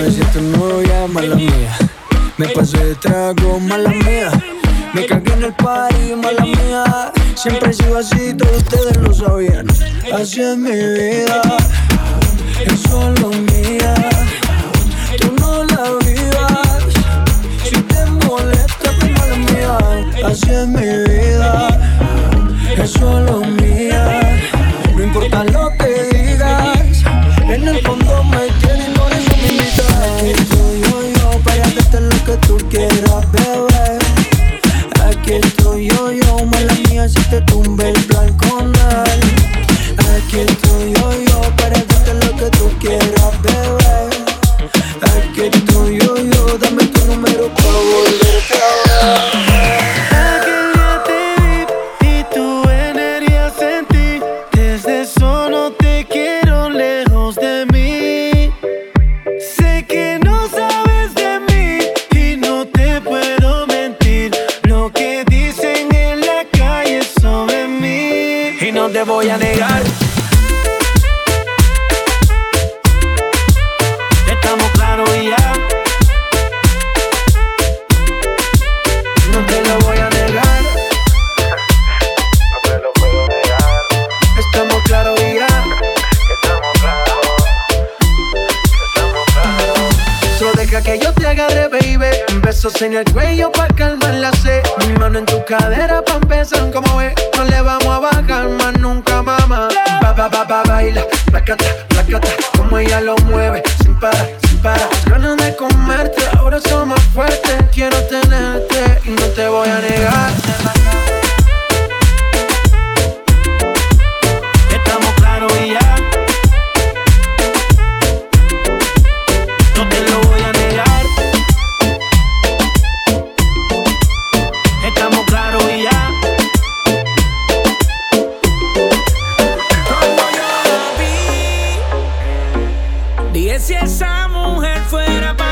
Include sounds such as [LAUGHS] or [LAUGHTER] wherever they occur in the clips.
sabes si es tu novia, mala mía. Me pasé de trago, mala mía. Me cagué en el party, mala mía. Siempre he sido así, todos ustedes lo sabían. Así es mi vida, es solo mía. Tú no la vivas, si te molesta, pues mala mía. Así es mi vida, es solo mía. No importa lo que digas, en el fondo me que tú quieras, bebé. Aquí estoy yo, yo, mala mía, si te tumbe el blanco. in the grave. si esa mujer fuera para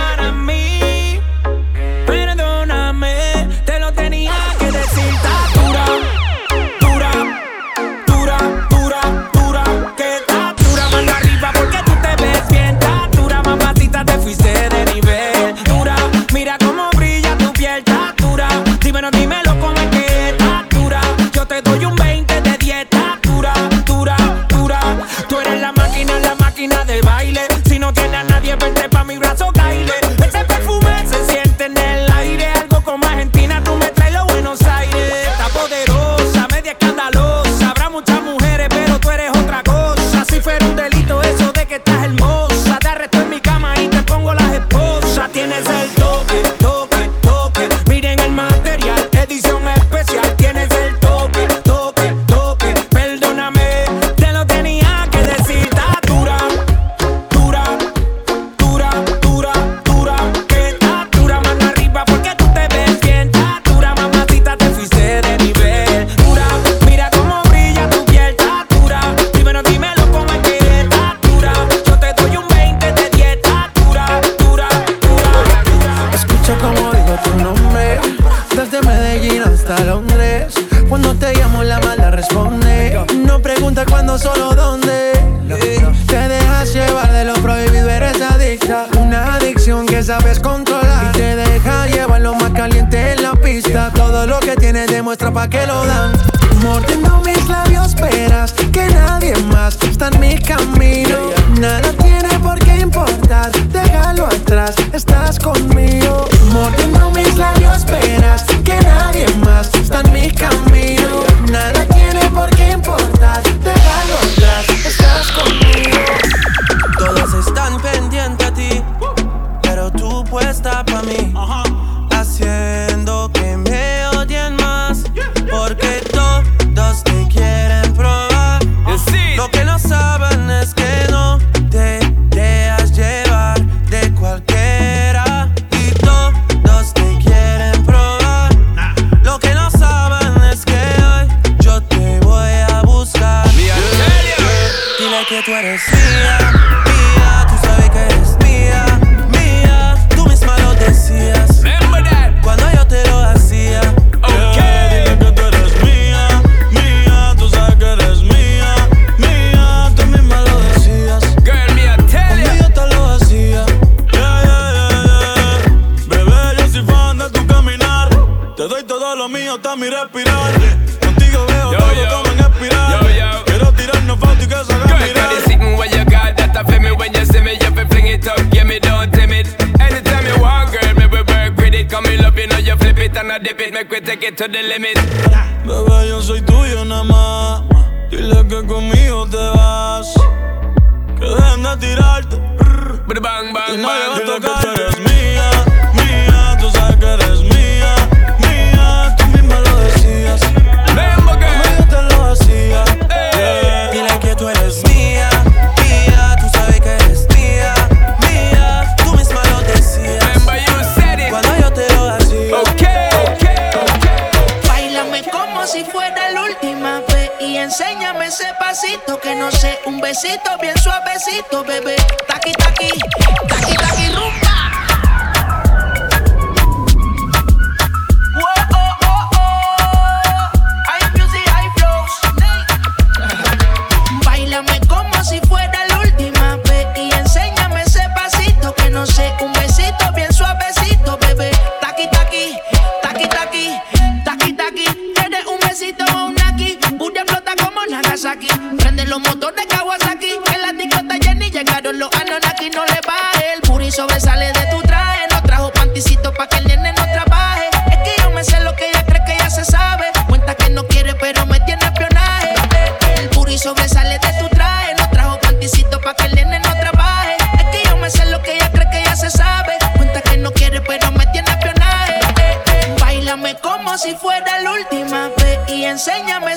to the limit.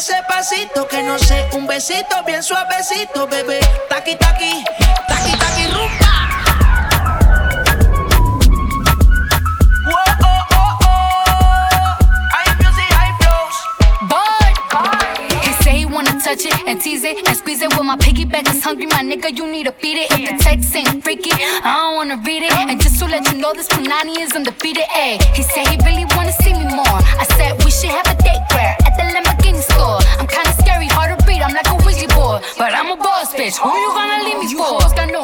ese pasito que no sé, un besito bien suavecito, bebé. Taqui, taqui, taqui, taqui, rumba. touch it and tease it and squeeze it. When my piggyback is hungry, my nigga, you need to beat it. If the text ain't freaky, I don't wanna read it. And just to let you know, this Panani is undefeated. Ayy, he said he really wanna see me more. I said we should have a date where But I'm a boss bitch, who you gonna leave me for? You hoes got no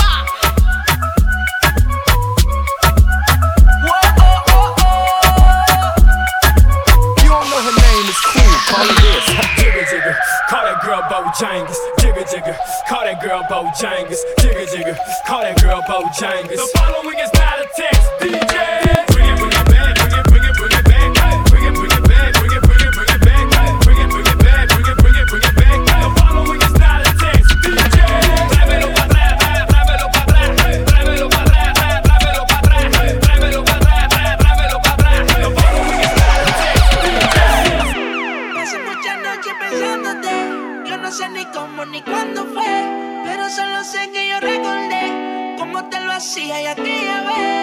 follow this. Jigga jigga, call that girl Bojangles. Jigga jigga, call that girl Bojangles. Jigga jigga, call that girl Bojangles. The following is not a test, DJ. vacía y a ti ya ves.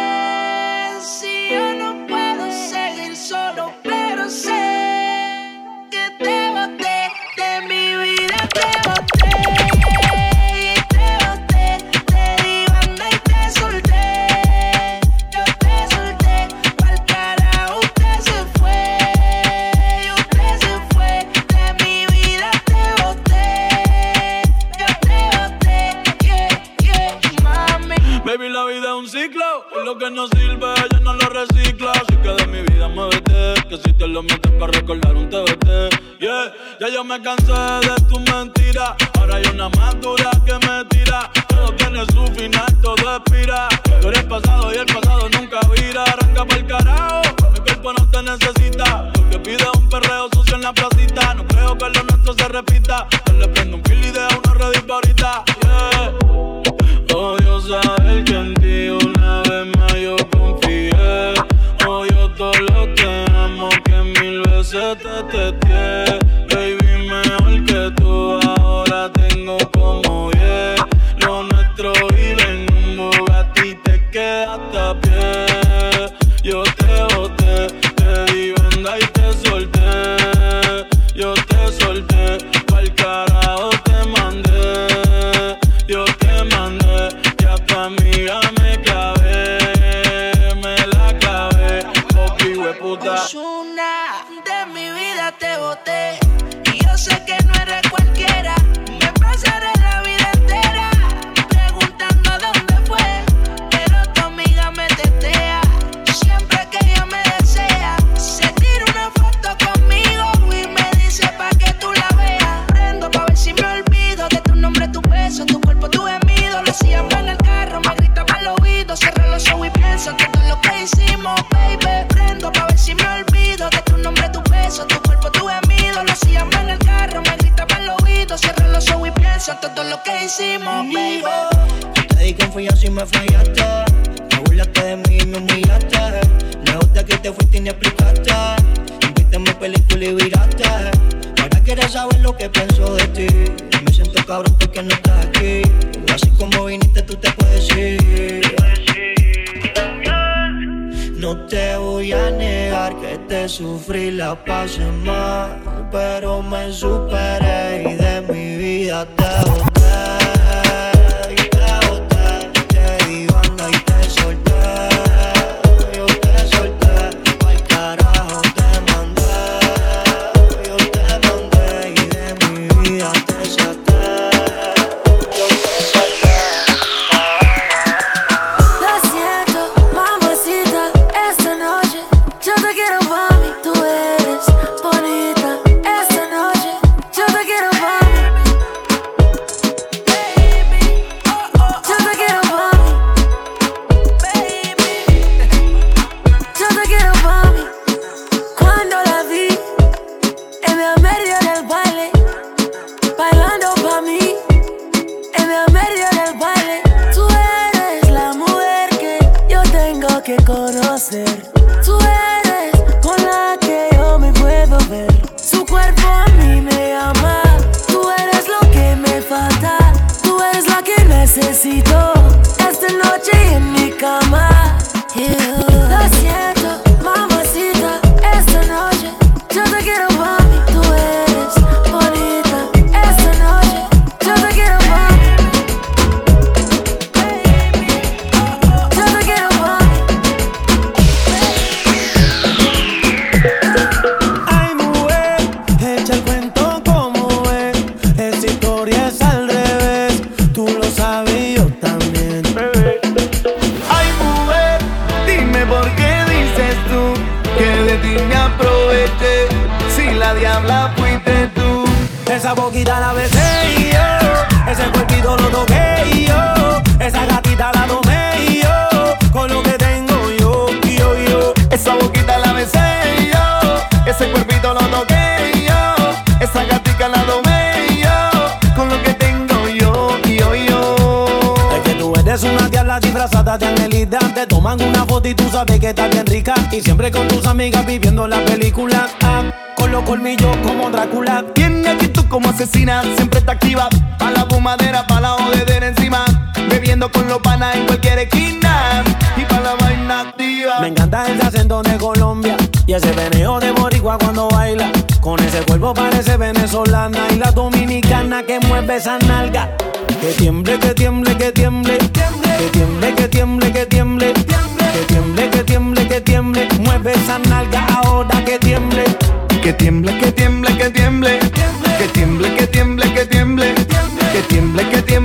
No te voy a negar que te sufrí, la pasé mal, pero me superé y de mi vida te voy. de Angelita. Te toman una foto y tú sabes que estás bien rica. Y siempre con tus amigas viviendo la película. Ah, con los colmillos como Drácula. Tiene actitud como asesina, siempre está activa. Pa' la fumadera, pa' la jodedera encima. Bebiendo con los panas en cualquier esquina. Y pa' la vaina activa. Me encanta el acento de Colombia. Y ese veneo de Boricua cuando baila. Con ese cuerpo parece venezolana. Y la dominicana que mueve esa nalga. Que tiemble, que tiemble, que tiemble. Que tiemble. Que tiemble, que tiemble, que tiemble. Que tiemble, que tiemble, que tiemble. Mueve esa nalga ahora que tiemble. Que tiemble, que tiemble, que tiemble. Que tiemble, que tiemble, que tiemble. Que tiemble, que tiemble.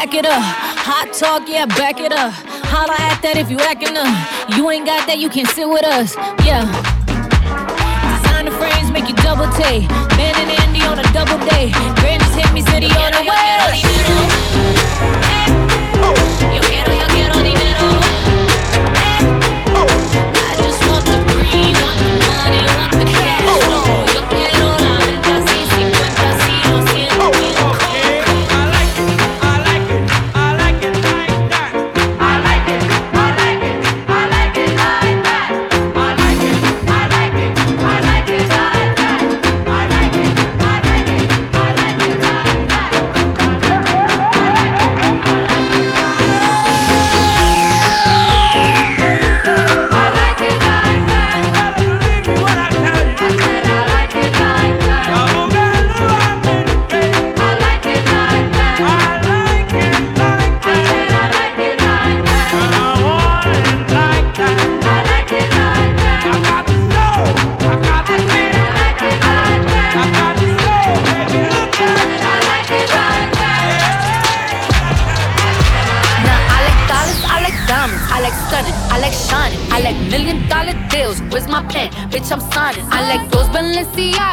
Back it up. Hot talk, yeah, back it up. Holla at that if you acting up. You ain't got that, you can sit with us. Yeah. Designer frames make you double take. Ben and Andy on a double day. Grand just hit me city on the way.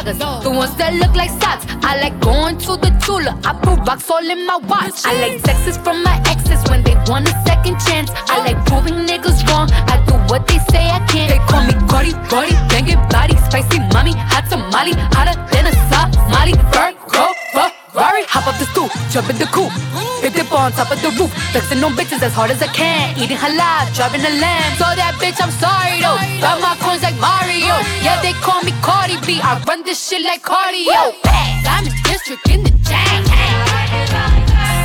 Balenciagas, the ones that look like socks. I like going to the Tula, I put rocks all in my watch. I like texts from my exes when they want a second chance. I like proving niggas wrong. I do what they say I can't. They call me Cardi, Cardi, banging body, spicy mommy, hot tamale, hotter than a Somali. Virgo, jump in the coupe. Big dip on top of the roof, flexing on bitches as hard as I can. Eating halal, driving a lamb. So that bitch, I'm sorry though. Got my coins like Mario. Yeah, they call me Cardi B. I run this shit like cardio. Diamond district in the jam.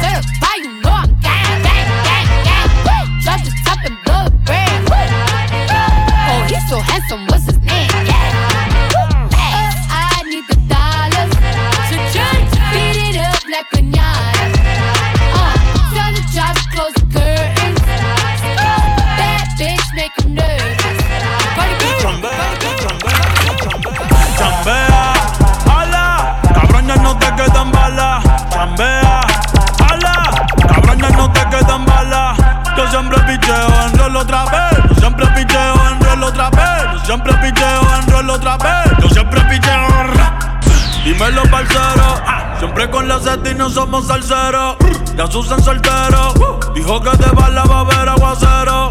Certified, you know I'm gang, gang, gang, gang. Drop the top and blow the brand. Oh, he's so handsome. Somos salseros. Ya Susan soltero. Dijo que de bala va a haber aguacero.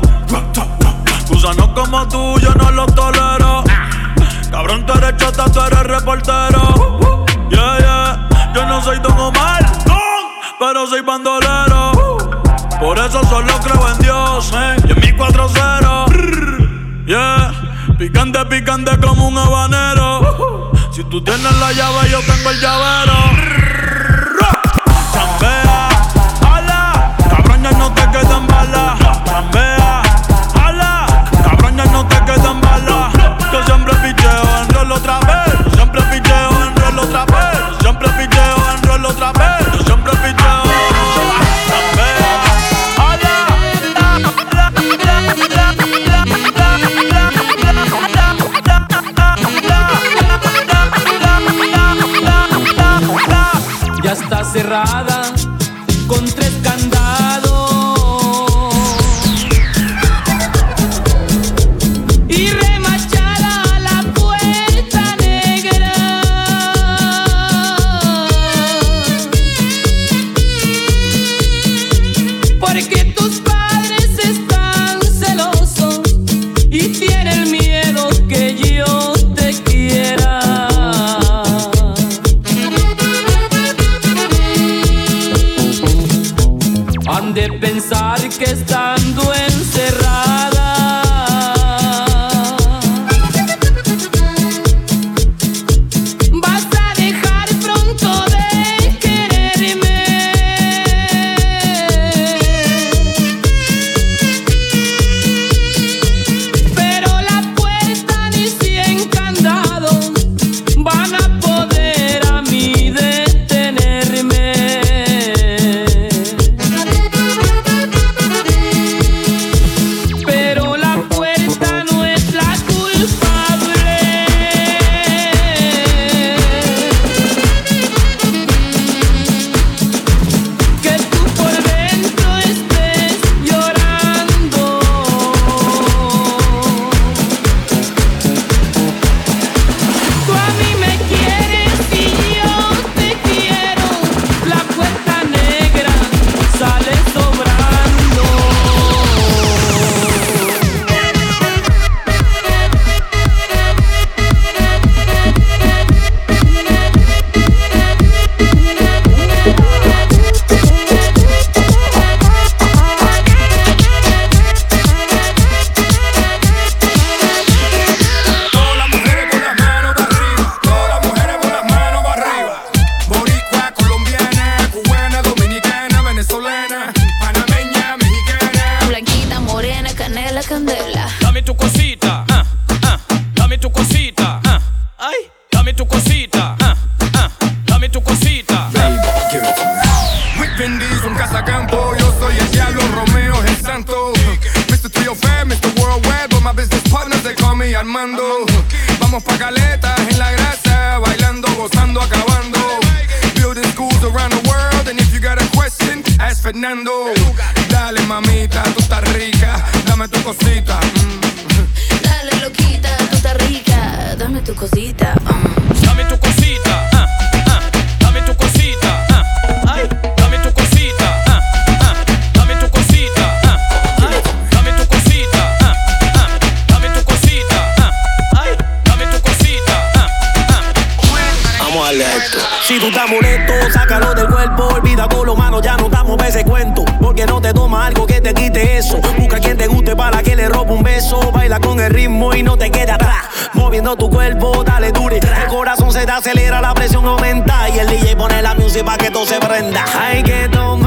Gusanos como tú, yo no los tolero. Cabrón, tú eres chota, tú eres reportero. Yeah, yeah. Yo no soy Don Omar, pero soy bandolero. Por eso solo creo en Dios, eh. Y en mi 4-0. Yeah. Picante, picante como un habanero. Si tú tienes la llave, yo tengo el llavero. exceso. Busca quien te guste para que le robe un beso. Baila con el ritmo y no te quede atrás. Moviendo tu cuerpo, dale dure. El corazón se te acelera, la presión aumenta. Y el DJ pone la música para que todo se prenda. Hay que tomar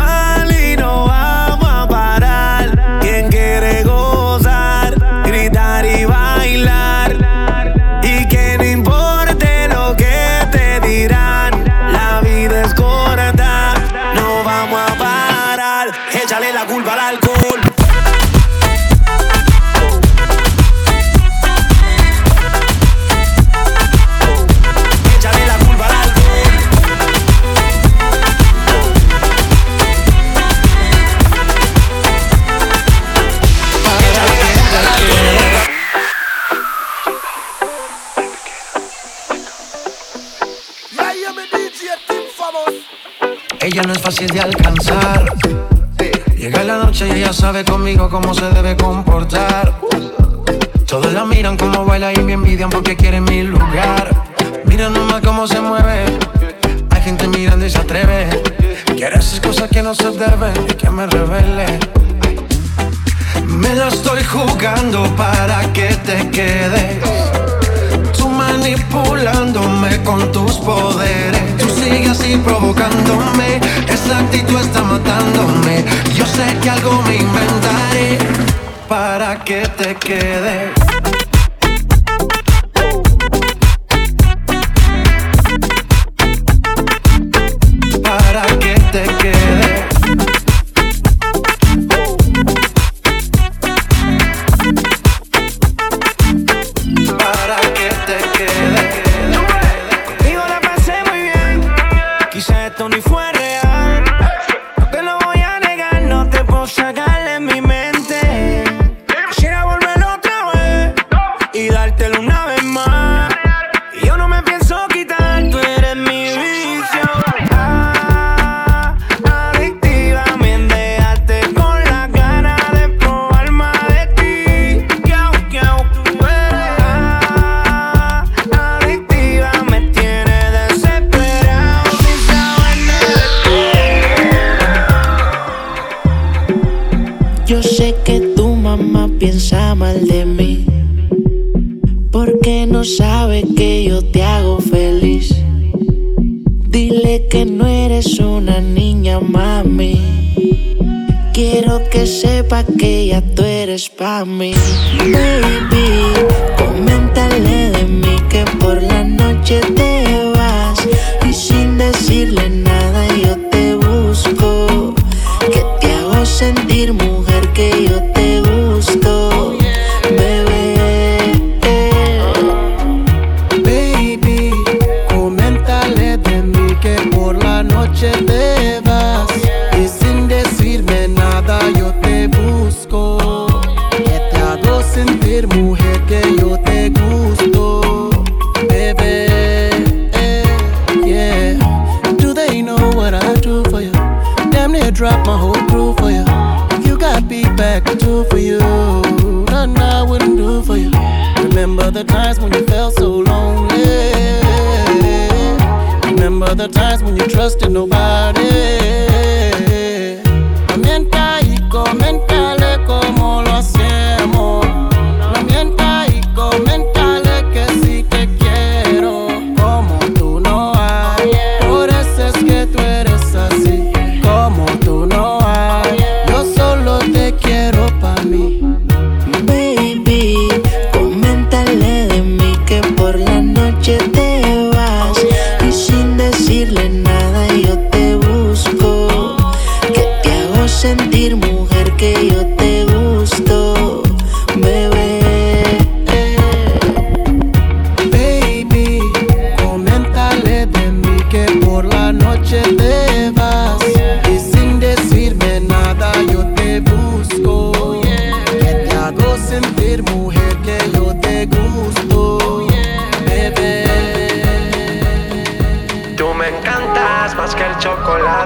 que te quede.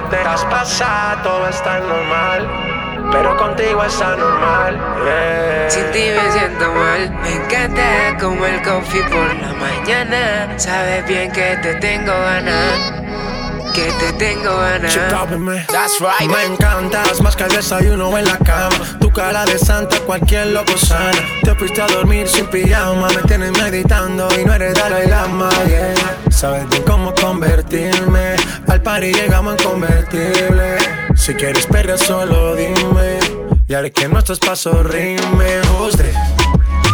te has pasado, todo es normal. Pero contigo es anormal. Yeah. Sin ti me siento mal. Me encanta como el coffee por la mañana. Sabes bien que te tengo ganas que te tengo ganas. That's right. Me encantas más que el desayuno en la cama. Tu cara de santa, cualquier loco sana. Te fuiste a dormir sin pijama. Me tienes meditando y no eres Dalai Lama. Yeah. Sabes bien cómo convertirme. Al par llegamos en convertible. Si quieres perder, solo dime. Y haré que nuestros pasos rimen. Usted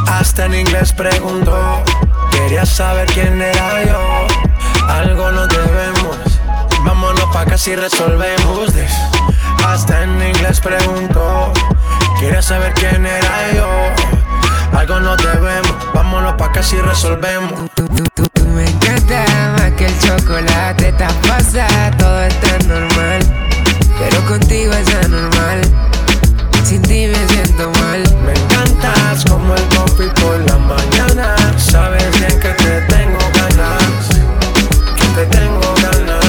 hasta en inglés preguntó. Quería saber quién era yo. Algo nos debemos. Vámonos pa' acá si resolvemos. Usted hasta en inglés preguntó. Quería saber quién era yo. Algo nos debemos. Vámonos pa' acá si resolvemos me encanta más que el chocolate. Estás pasada, todo está normal. Pero contigo es anormal. Sin ti me siento mal. Me encantas como el coffee por la mañana. Sabes bien que te tengo ganas. Que te tengo ganas.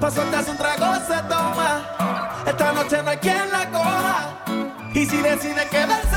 Pa' soltarse un trago se toma. Esta noche no hay quien la coja. Y si decide quedarse.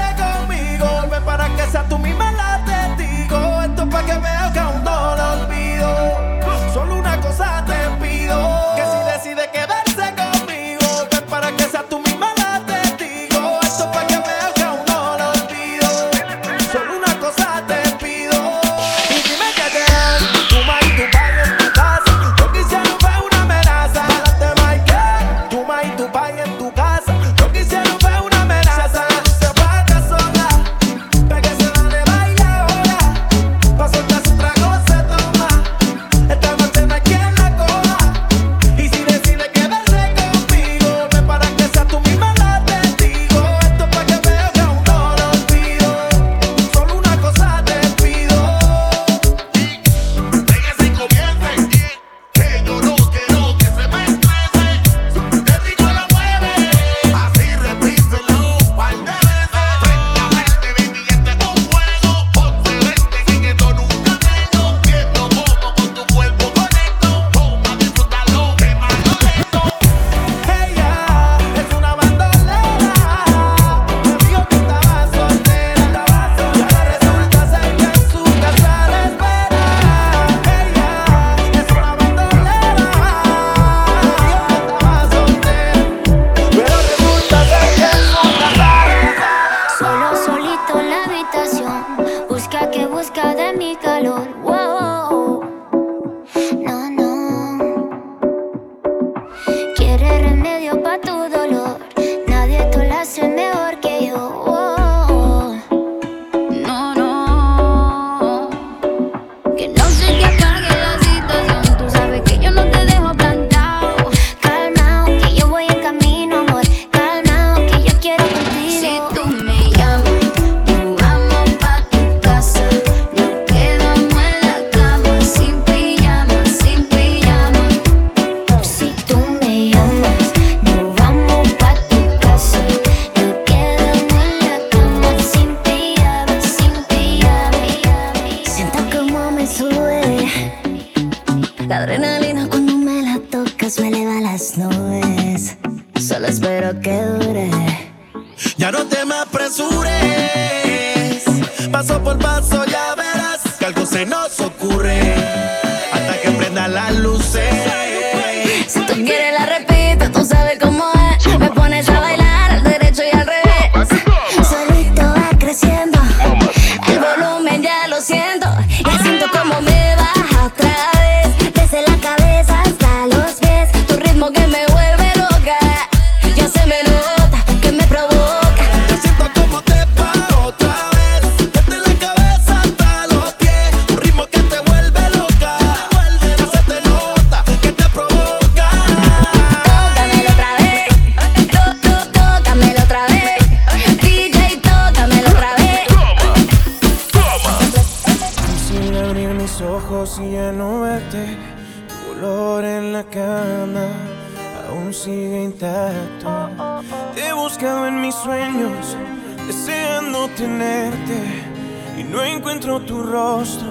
Encuentro tu rostro,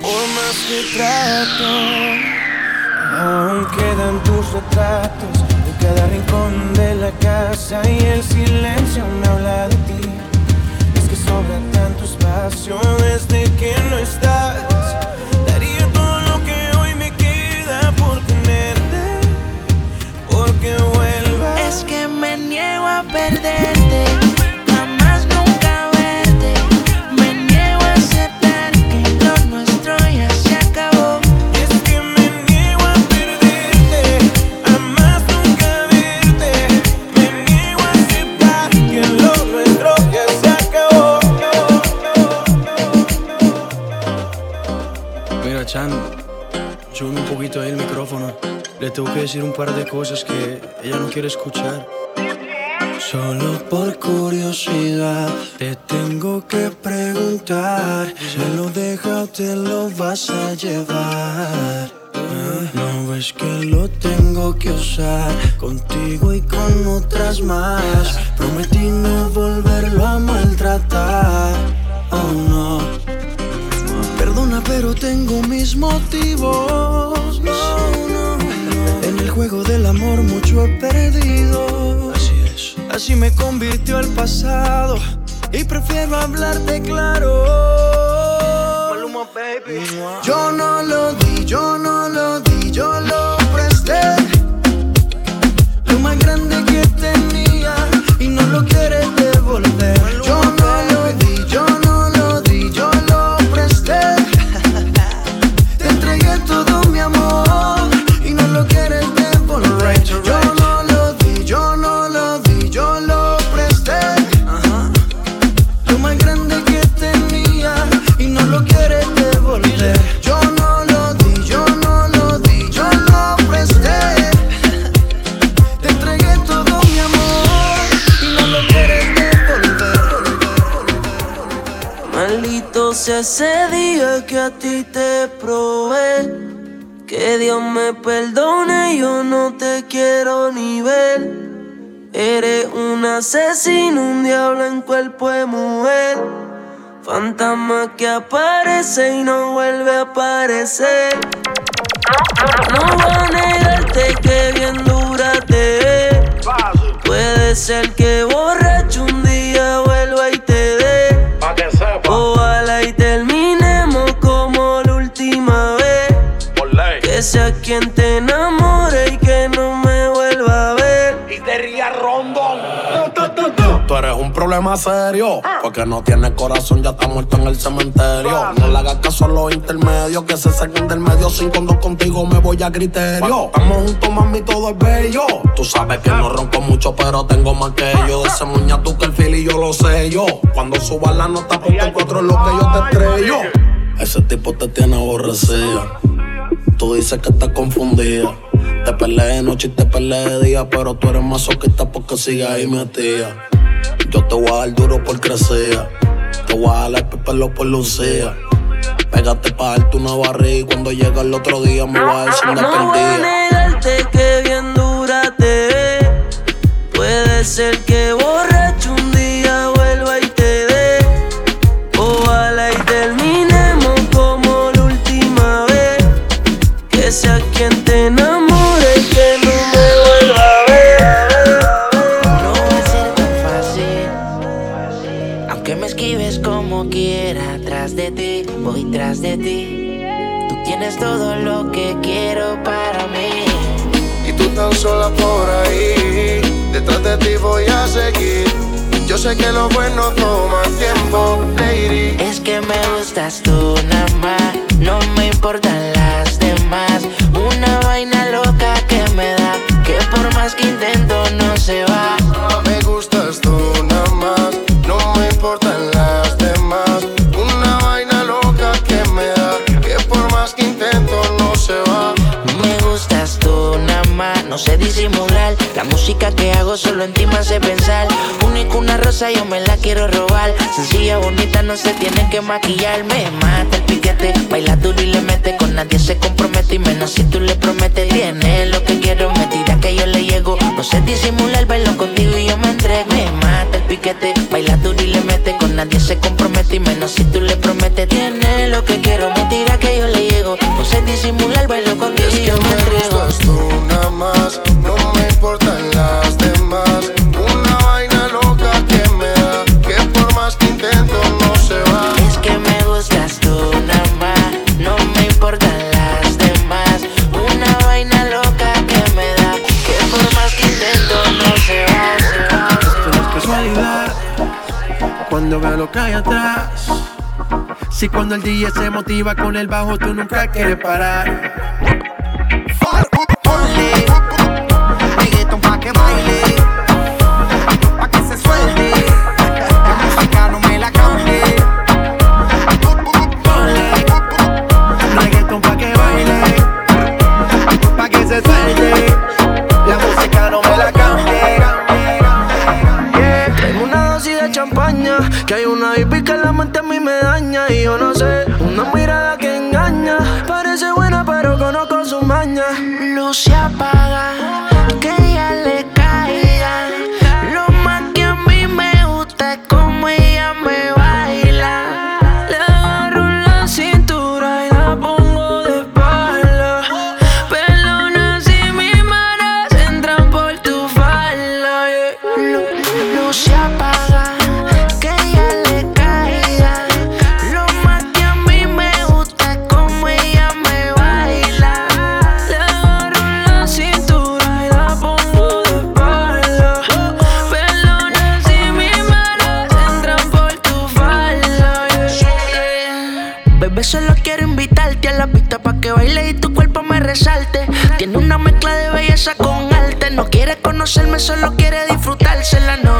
por más que trato. Aún quedan tus retratos en cada rincón de la casa y el silencio me habla de ti. Es que sobra tanto espacio desde que no estás. Daría todo lo que hoy me queda por tenerte, porque vuelvas. Es que me niego a perderte, Le tengo que decir un par de cosas que ella no quiere escuchar. Solo por curiosidad te tengo que preguntar. ¿Se lo deja o te lo vas a llevar? No ves que lo tengo que usar contigo y con otras más. Prometí no volverlo a maltratar. Oh no. Perdona, pero tengo mis motivos. No, juego del amor mucho he perdido. Así es. Así me convirtió el pasado. Y prefiero hablarte claro. Yo no lo di, yo no lo ese día que a ti te probé. Que Dios me perdone, yo no te quiero ni ver. Eres un asesino, un diablo en cuerpo de mujer. Fantasma que aparece y no vuelve a aparecer. No voy a negarte que bien dura te es. Puede ser que borracho Que sea quien te enamore y que no me vuelva a ver. Y te ría rondón. Tú eres un problema serio, porque no tienes corazón, ya está muerto en el cementerio. No le hagas caso a los intermedios, que se saquen del medio. Sin cuando contigo me voy a criterio. Estamos juntos, mami, todo es bello. Tú sabes que no ronco mucho, pero tengo más que yo. De ese muña tú que el fili yo lo sé yo. Cuando subas la nota, cuatro es lo que yo te estrello. Ese tipo te tiene aborrecida. Tú dices que estás confundida. Te peleé de noche y te peleé de día, pero tú eres masoquista porque sigues ahí metida. Yo te voy a dar duro por crecer. Te voy a dar el pelo por lucía. Pégate pa' darte una barriga y cuando llega el otro día me va a decir una No voy a negarte que bien dura te es. Puede ser que borracho que lo bueno toma tiempo, lady. Es que me gustas tú nada más, no me importan las demás. Una vaina loca que me da, que por más que intento no se va. Ah, me gustas tú nada más, no me importan las demás. Una vaina loca que me da, que por más que intento no se va. Me gustas tú nada más, no sé disimular. La música que hago solo en ti me hace pensar que una rosa yo me la quiero robar. Sencilla, bonita, no se tiene que maquillar. Me mata el piquete, baila duro y le mete. Con nadie se compromete y menos si tú le prometes. Tiene lo que quiero, me tira que yo le llego. No sé disimular, bailo contigo y yo me entrego. Me mata el piquete, baila duro y le mete. Con nadie se compromete y menos si tú le prometes. Tiene lo que quiero, me tira que yo le llego. No sé disimular, bailo contigo y yo me entrego. Tú nada más, no me importan las atrás. Si cuando el DJ se motiva con el bajo, tú nunca quieres parar. solo quiere disfrutarse la noche.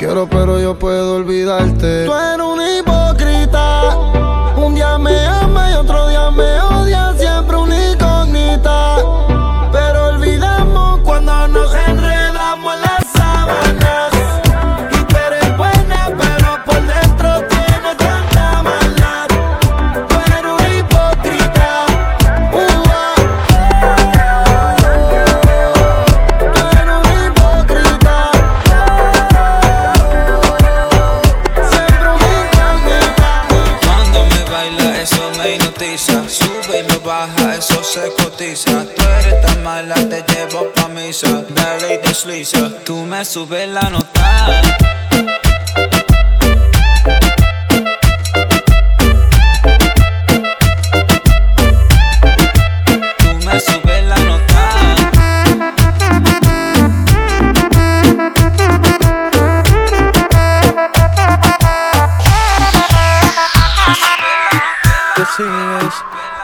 Quiero pero yo puedo olvidarte. sube la nota. sigues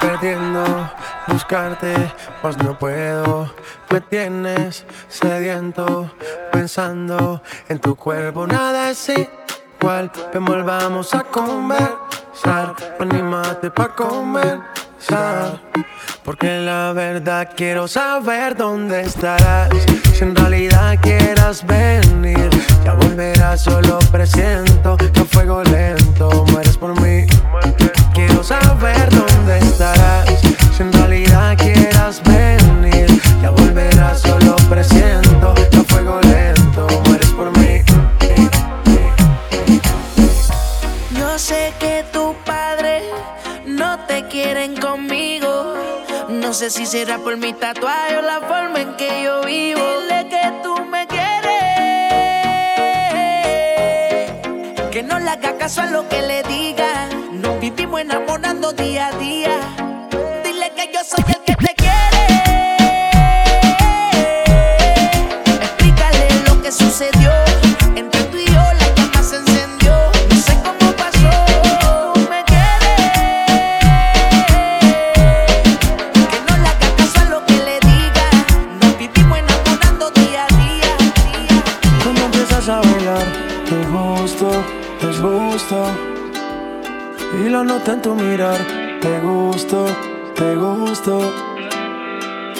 perdiendo buscarte, pues no puedo. Me tienes sediento, pensando en tu cuerpo, nada es igual. Vemos, volvamos a conversar, anímate pa' conversar. Porque la verdad quiero saber dónde estarás. Si en realidad quieras venir, ya volverás, solo presiento que fuego lento mueres por mí. Quiero saber dónde estarás. Si en realidad quieras venir, ya volverás, solo presiento. Sé si será por mi tatuaje o la forma en que yo vivo. Dile que tú me quieres. Que no le haga caso a lo que le diga. Nos vivimos enamorando día Noto en tu mirar, te gusto, te gusto.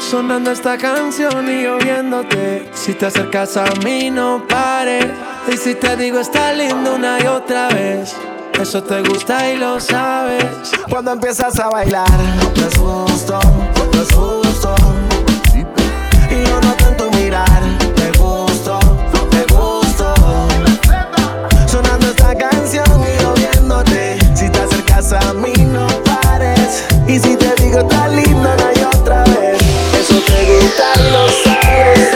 Sonando esta canción y yo viéndote. Si te acercas a mí, no pares. Y si te digo, está lindo una y otra vez. Eso te gusta y lo sabes. Cuando empiezas a bailar, te gusto, te gusto. Y y otra vez. Eso te gusta lo sabes.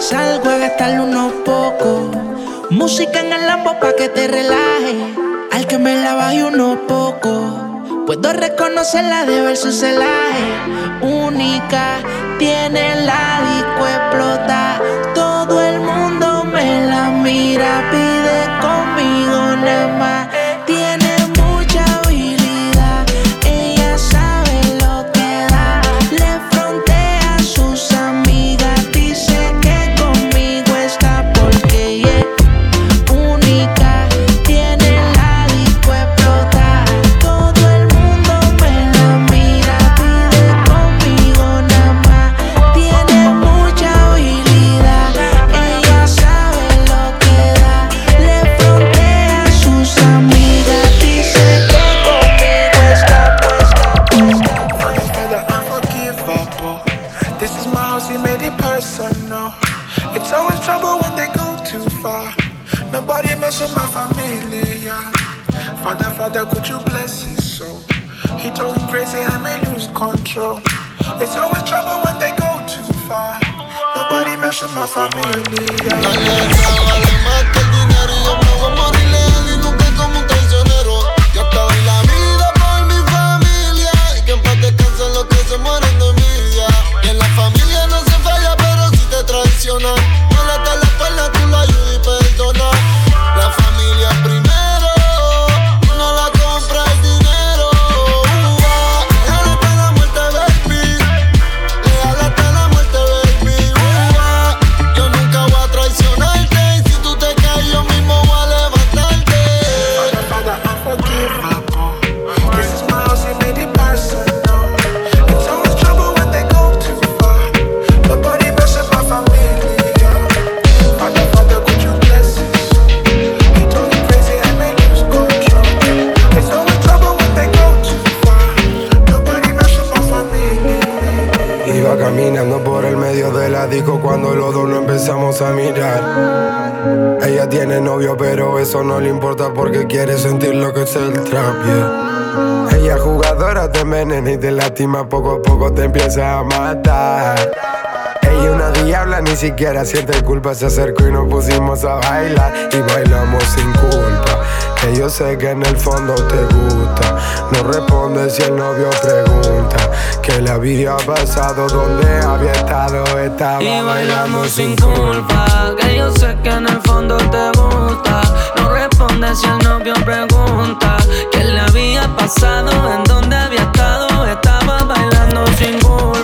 Salgo a gastarle unos pocos. Música en el lambo pa' que te relaje. Al que me la baje unos pocos. Puedo reconocerla de ver su celaje. Única, tiene la disco explota. Todo el mundo me la mira, pide conmigo nada más. Father, could you bless his soul? He told him crazy, I may lose control. It's always trouble when they go too far. Nobody mess with my familia. Ni siquiera siente culpa, se acercó y nos pusimos a bailar y bailamos sin culpa. Que yo sé que en el fondo te gusta, no responde si el novio pregunta que le había pasado, dónde había estado, estaba Y bailamos sin culpa Que yo sé que en el fondo te gusta No responde si el novio pregunta ¿Qué le había pasado? ¿En dónde había estado? Estaba bailando sin culpa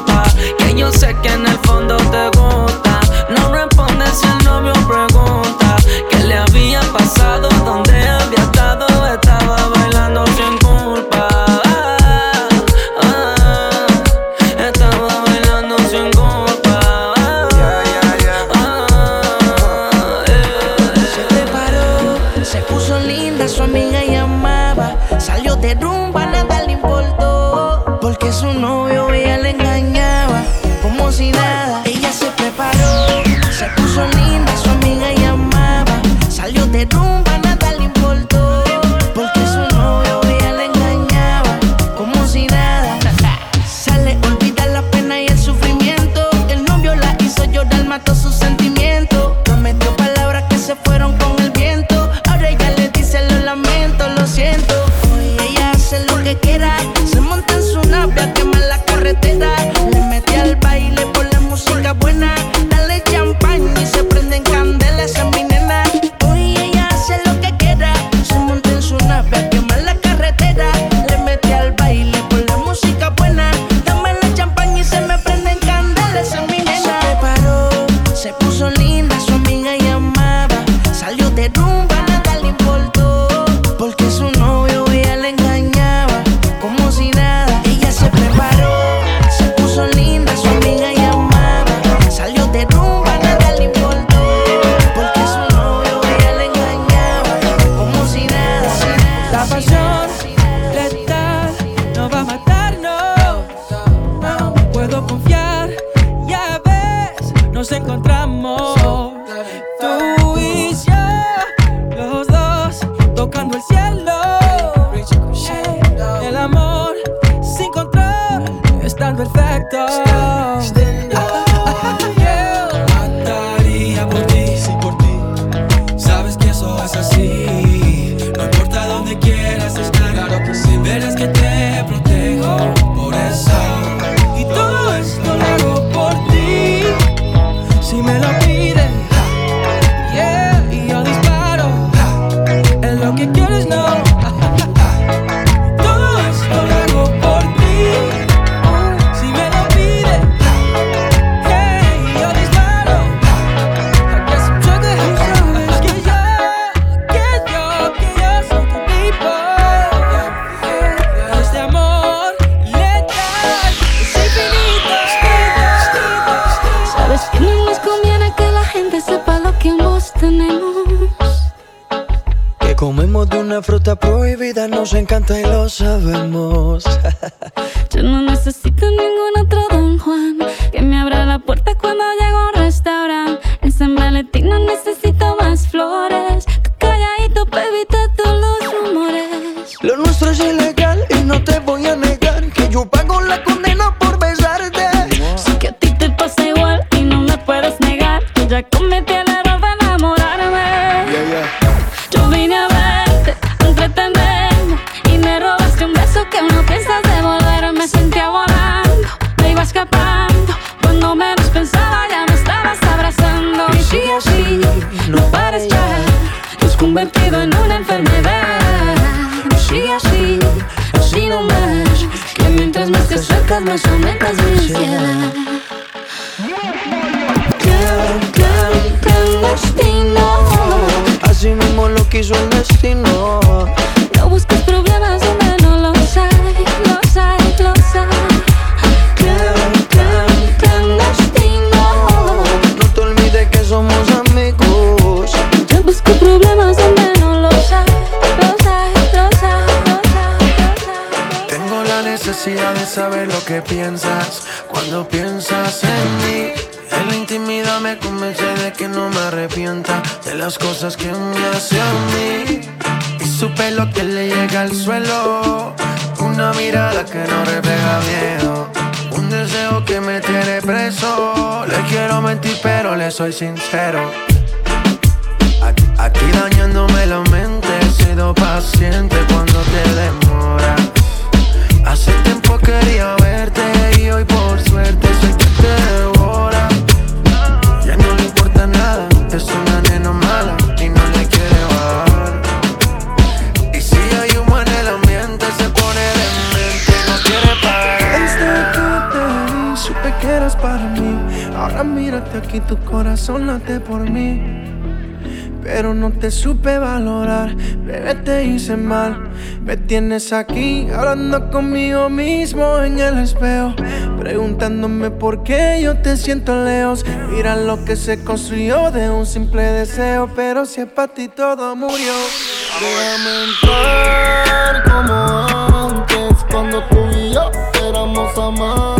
Comemos de una fruta prohibida, nos encanta y lo sabemos. [LAUGHS] Yo no necesito ningún otro don Juan que me abra la puerta. cosas que me hace a mí y su pelo que le llega al suelo. Una mirada que no refleja miedo, un deseo que me tiene preso. Le quiero mentir, pero le soy sincero. Aquí dañándome la mente, he sido paciente corazón por mí. Pero no te supe valorar, bebé te hice mal. Me tienes aquí hablando conmigo mismo en el espejo, preguntándome por qué yo te siento lejos. Mira lo que se construyó de un simple deseo, pero si es para ti todo murió. Déjame entrar como antes, cuando tú y yo éramos amantes.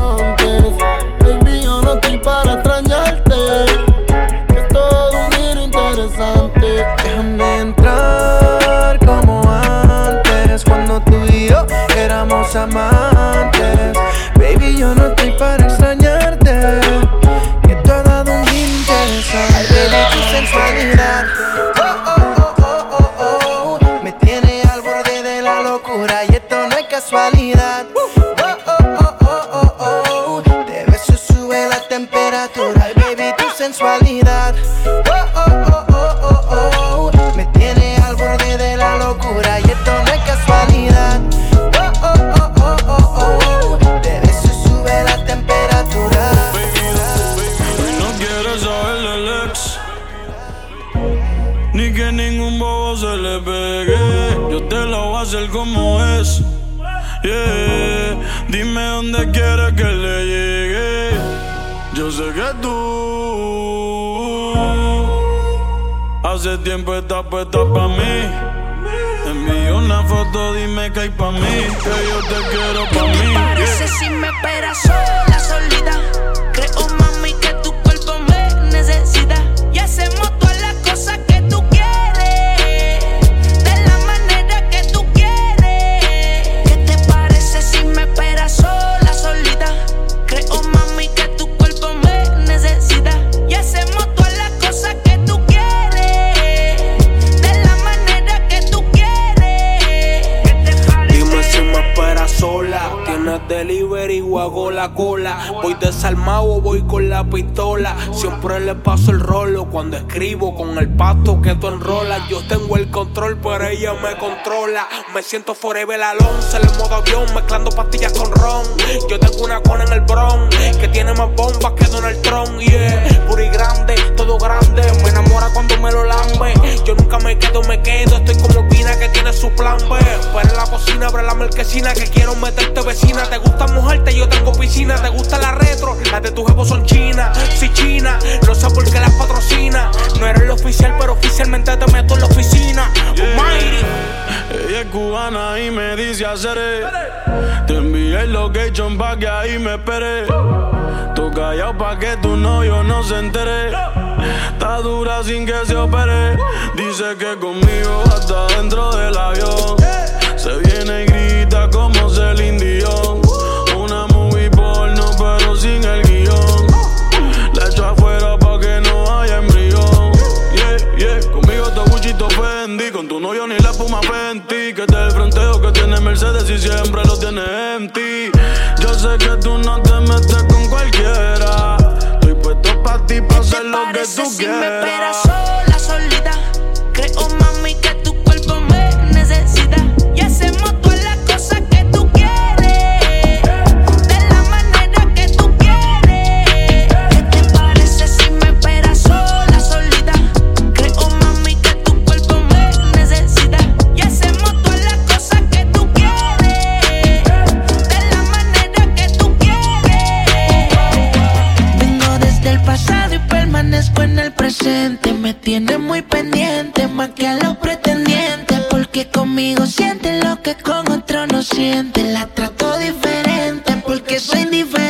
Quieres que le llegue Yo sé que tú Hace tiempo estás puesta pa' mí Envío una foto, dime que hay pa' mí Que yo te quiero pa' ¿Qué mí te parece yeah. si me esperas sola, solita? Voy con la pistola. Siempre le paso el rolo cuando escribo con el pasto que tú enrolas. Yo tengo el control, pero ella me controla. Me siento forever alone, se le modo avión, mezclando pastillas con ron. Yo tengo una cona en el bron que tiene más bombas que Donald Trump. Yeah, puri grande, todo grande. Me enamora cuando me lo lambe. Yo nunca me quedo, me quedo. Estoy como Pina que tiene su plan B. Pero en la cocina, abre la marquesina que quiero meterte vecina. Te gusta mojarte, yo tengo piscina. Te gusta la retro, las de tu jefe son chinas. Si china, no sé por qué las patrocina. No eres el oficial, pero oficialmente te meto en la oficina. Almighty. Ella es cubana y me dice hacer Te envié el location pa' que ahí me espere Tú callado pa' que tu novio no se entere. Está dura sin que se opere. Dice que conmigo hasta dentro del avión. Se viene y grita como Mercedes y siempre lo tiene empty Yo sé que tú no te metes con cualquiera. Estoy puesto pa' ti, pa' hacer lo que tú si me quieras. sola, Me tiene muy pendiente, más que a los pretendientes. Porque conmigo siente lo que con otro no siente. La trato diferente porque soy diferente.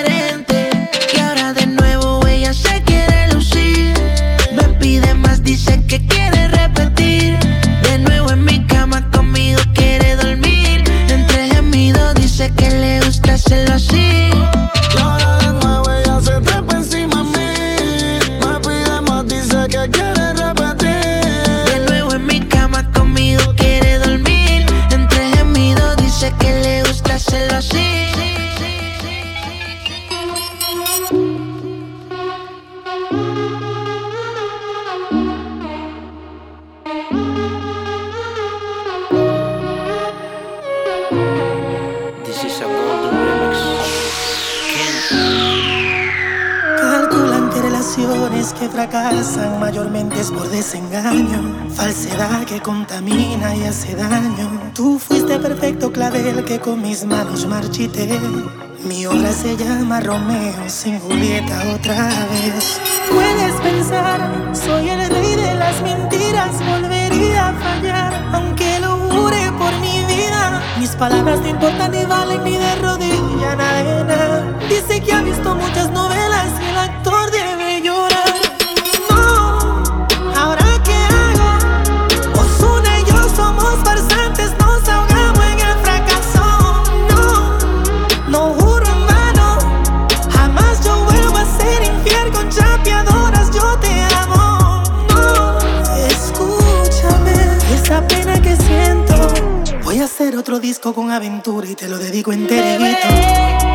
Es por desengaño, falsedad que contamina y hace daño. Tú fuiste perfecto clavel que con mis manos marchité. Mi obra se llama Romeo sin Julieta otra vez. Puedes pensar, soy el rey de las mentiras, volvería a fallar, aunque lo jure por mi vida. Mis palabras no importan ni valen ni de rodilla nada. Dice que ha visto muchas novelas otro disco con aventura y te lo dedico enterito.